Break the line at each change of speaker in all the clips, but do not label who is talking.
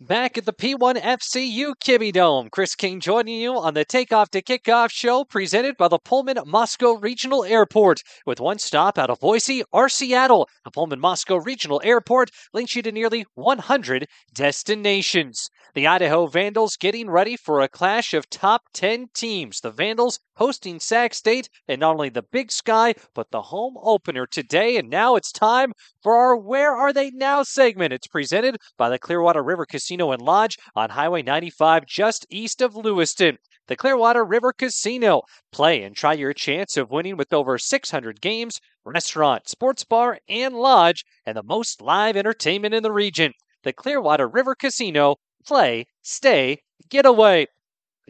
Back at the P1FCU Kibbie Dome, Chris King joining you on the Takeoff to Kickoff show presented by the Pullman Moscow Regional Airport. With one stop out of Boise or Seattle, the Pullman Moscow Regional Airport links you to nearly 100 destinations. The Idaho Vandals getting ready for a clash of top 10 teams. The Vandals hosting Sac State and not only the Big Sky, but the home opener today. And now it's time for our Where Are They Now segment. It's presented by the Clearwater River Casino and Lodge on Highway 95 just east of Lewiston. The Clearwater River Casino. Play and try your chance of winning with over 600 games, restaurant, sports bar, and lodge, and the most live entertainment in the region. The Clearwater River Casino. Play, stay, get away.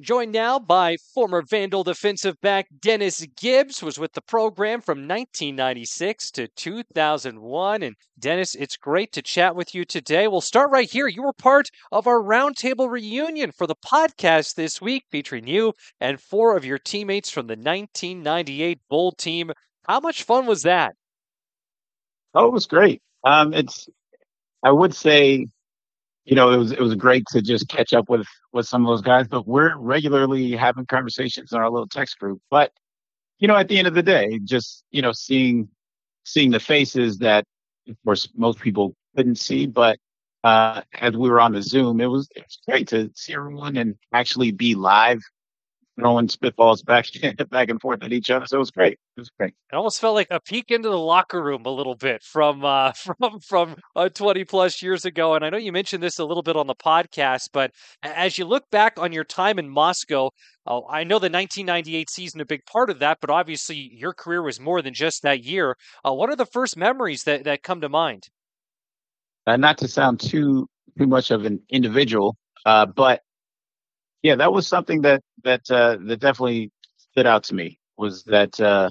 Joined now by former Vandal defensive back Dennis Gibbs, was with the program from 1996 to 2001. And Dennis, it's great to chat with you today. We'll start right here. You were part of our roundtable reunion for the podcast this week, featuring you and four of your teammates from the 1998 Bowl team. How much fun was that?
Oh, it was great. Um, it's, I would say, you know, it was it was great to just catch up with with some of those guys. But we're regularly having conversations in our little text group. But you know, at the end of the day, just you know, seeing seeing the faces that, of course, most people couldn't see, but uh, as we were on the Zoom, it was it was great to see everyone and actually be live throwing spitballs back back and forth at each other. So it was great. It was great.
It almost felt like a peek into the locker room a little bit from uh, from from uh, twenty plus years ago. And I know you mentioned this a little bit on the podcast, but as you look back on your time in Moscow, uh, I know the 1998 season a big part of that, but obviously your career was more than just that year. Uh, what are the first memories that that come to mind?
Uh, not to sound too too much of an individual, uh, but yeah, that was something that that uh, that definitely stood out to me was that uh,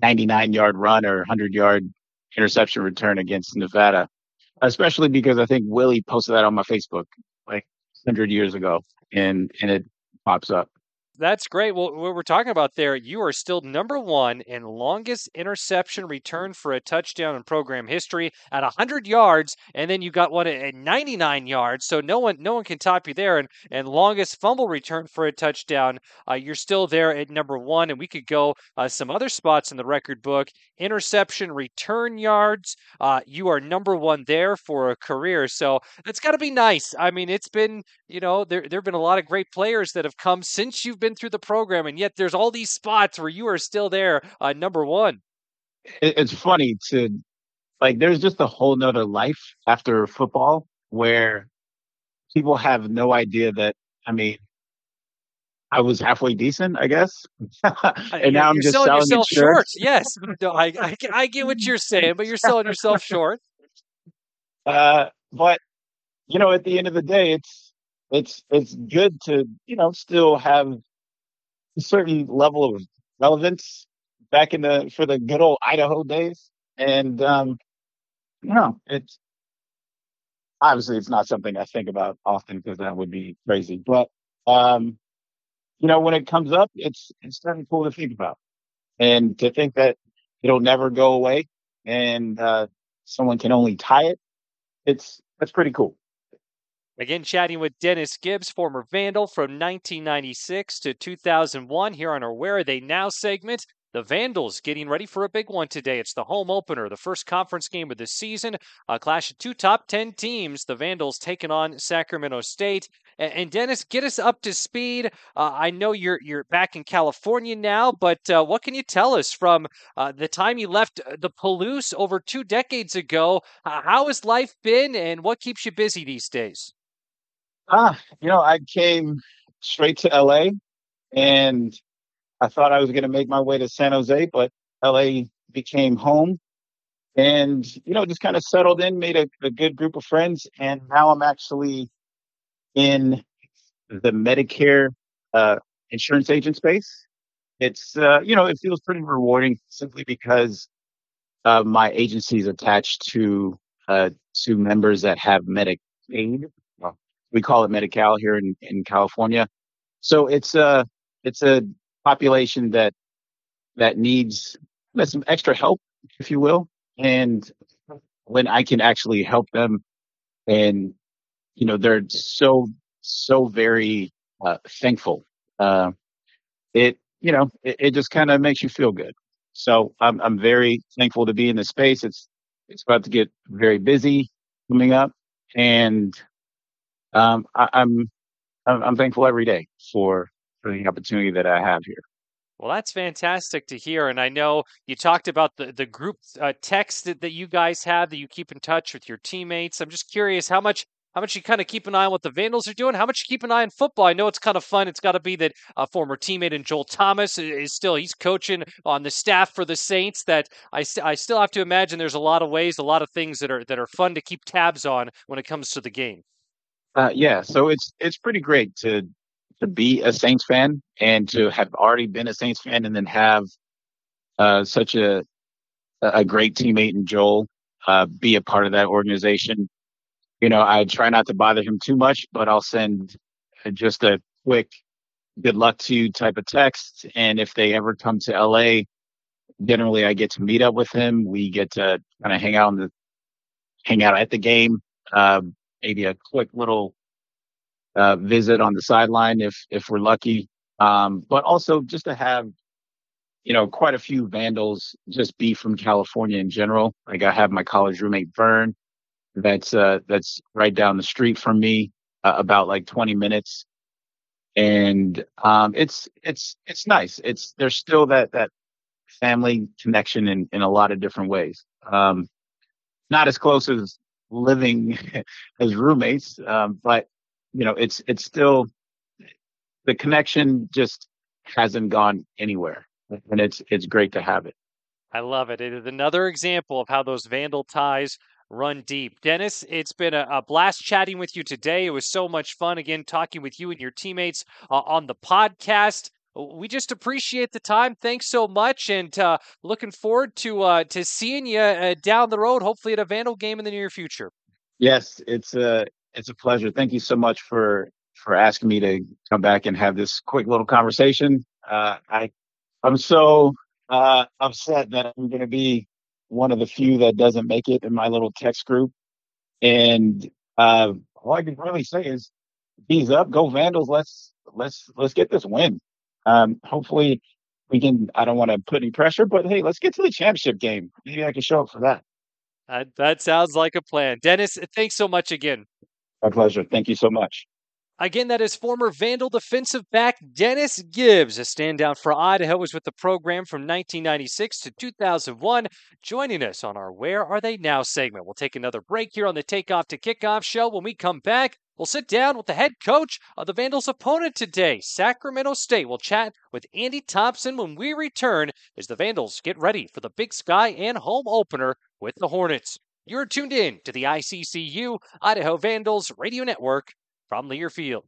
99 yard run or 100 yard interception return against Nevada, especially because I think Willie posted that on my Facebook like 100 years ago, and and it pops up.
That's great. Well, what we're talking about there, you are still number one in longest interception return for a touchdown in program history at 100 yards, and then you got one at 99 yards. So no one, no one can top you there. And and longest fumble return for a touchdown, uh, you're still there at number one. And we could go uh, some other spots in the record book. Interception return yards, uh, you are number one there for a career. So that's got to be nice. I mean, it's been you know, there there have been a lot of great players that have come since you've been through the program, and yet there's all these spots where you are still there, uh, number one.
It's funny to like. There's just a whole nother life after football where people have no idea that. I mean, I was halfway decent, I guess, and now I'm just selling,
selling yourself
short.
Yes, no, I, I I get what you're saying, but you're selling yourself short.
Uh, but you know, at the end of the day, it's it's it's good to you know still have a certain level of relevance back in the for the good old Idaho days, and um, you know, it's obviously it's not something I think about often because that would be crazy, but um, you know, when it comes up, it's it's kind of cool to think about, and to think that it'll never go away, and uh, someone can only tie it. It's that's pretty cool.
Again, chatting with Dennis Gibbs, former Vandal from 1996 to 2001, here on our Where Are They Now segment. The Vandals getting ready for a big one today. It's the home opener, the first conference game of the season. A clash of two top 10 teams. The Vandals taking on Sacramento State. And, Dennis, get us up to speed. Uh, I know you're you're back in California now, but uh, what can you tell us from uh, the time you left uh, the Palouse over two decades ago? how has life been, and what keeps you busy these days?
Ah, you know, I came straight to LA and I thought I was going to make my way to San Jose, but LA became home and, you know, just kind of settled in, made a, a good group of friends. And now I'm actually in the Medicare uh, insurance agent space. It's, uh, you know, it feels pretty rewarding simply because uh, my agency is attached to uh, to members that have Medicaid we call it Medi-Cal here in, in California. So it's a it's a population that that needs some extra help, if you will. And when I can actually help them, and you know they're so so very uh, thankful. Uh, it you know it, it just kind of makes you feel good. So I'm I'm very thankful to be in this space. It's it's about to get very busy coming up, and um, I, I'm I'm thankful every day for for the opportunity that I have here.
Well, that's fantastic to hear. And I know you talked about the, the group uh, text that, that you guys have that you keep in touch with your teammates. I'm just curious how much how much you kind of keep an eye on what the Vandals are doing, how much you keep an eye on football. I know it's kind of fun. It's got to be that a former teammate and Joel Thomas is still he's coaching on the staff for the Saints. That I, I still have to imagine there's a lot of ways, a lot of things that are that are fun to keep tabs on when it comes to the game.
Uh, yeah, so it's it's pretty great to to be a Saints fan and to have already been a Saints fan and then have uh, such a a great teammate in Joel uh, be a part of that organization. You know, I try not to bother him too much, but I'll send just a quick good luck to you type of text. And if they ever come to LA, generally I get to meet up with him. We get to kind of hang out in the hang out at the game. Um, maybe a quick little uh, visit on the sideline if if we're lucky. Um, but also just to have, you know, quite a few Vandals just be from California in general. Like I have my college roommate Vern, that's uh, that's right down the street from me, uh, about like 20 minutes, and um, it's it's it's nice. It's there's still that that family connection in in a lot of different ways. Um, not as close as living as roommates. Um, but you know, it's it's still the connection just hasn't gone anywhere, and it's it's great to have it.
I love it. It is another example of how those Vandal ties run deep. Dennis, it's been a, a, blast chatting with you today. It was so much fun again talking with you and your teammates uh, on the podcast we just appreciate the time. Thanks so much, and uh, looking forward to uh, to seeing you uh, down the road. Hopefully, at a Vandal game in the near future.
Yes, it's a it's a pleasure. Thank you so much for for asking me to come back and have this quick little conversation. Uh, I I'm so uh, upset that I'm going to be one of the few that doesn't make it in my little text group, and uh, all I can really say is, "He's up, go Vandals! Let's let's let's get this win." Um, hopefully we can, I don't want to put any pressure, but hey, let's get to the championship game. Maybe I can show up for that.
Uh, that sounds like a plan. Dennis, thanks so much again.
My pleasure. Thank you so much.
Again, that is former Vandal defensive back Dennis Gibbs. A standout for Idaho was with the program from 1996 to 2001, joining us on our Where Are They Now segment. We'll take another break here on the Takeoff to Kickoff show. When we come back, we'll sit down with the head coach of the Vandals' opponent today, Sacramento State. We'll chat with Andy Thompson when we return as the Vandals get ready for the Big Sky and home opener with the Hornets. You're tuned in to the ICCU Idaho Vandals Radio Network from Learfield.